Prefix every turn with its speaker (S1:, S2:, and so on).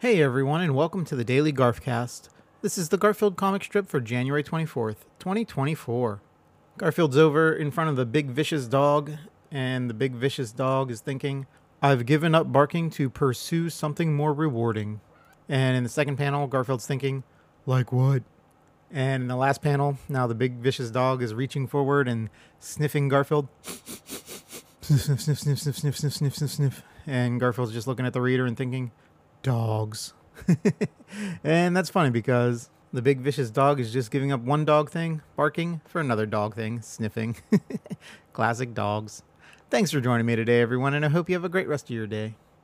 S1: Hey everyone, and welcome to the Daily Garfcast. This is the Garfield comic strip for January 24th, 2024. Garfield's over in front of the big vicious dog, and the big vicious dog is thinking, I've given up barking to pursue something more rewarding. And in the second panel, Garfield's thinking, Like what? And in the last panel, now the big vicious dog is reaching forward and sniffing Garfield. sniff, sniff, sniff, sniff, sniff, sniff, sniff, sniff, sniff. And Garfield's just looking at the reader and thinking, dogs. and that's funny because the big vicious dog is just giving up one dog thing, barking, for another dog thing, sniffing. Classic dogs. Thanks for joining me today, everyone, and I hope you have a great rest of your day.